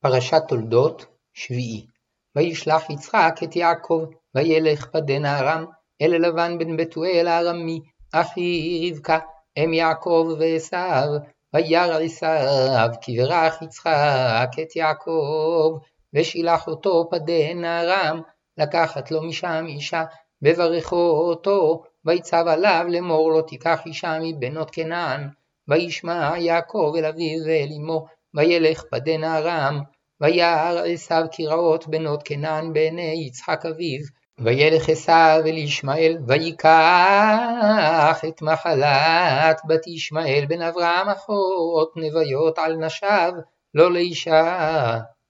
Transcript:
פרשת תולדות, שביעי. וישלח יצחק את יעקב, וילך פדן ארם, אל לבן בן בתואל הארמי, אחי רבקה, אם יעקב ועשיו, וירא עשיו, כי ברך יצחק את יעקב, ושילח אותו פדן ארם, לקחת לו משם אישה, בברכו אותו, ויצב עליו לאמור לו תיקח אישה מבנות כנען, וישמע יעקב אל אביו ואל אמו, וילך פדן ארם, וירא עשיו כי רעות בנות כנען בעיני יצחק אביו, וילך עשיו אל ישמעאל, ויקח את מחלת בת ישמעאל בן אברהם אחות נביות על נשיו, לא לאישה.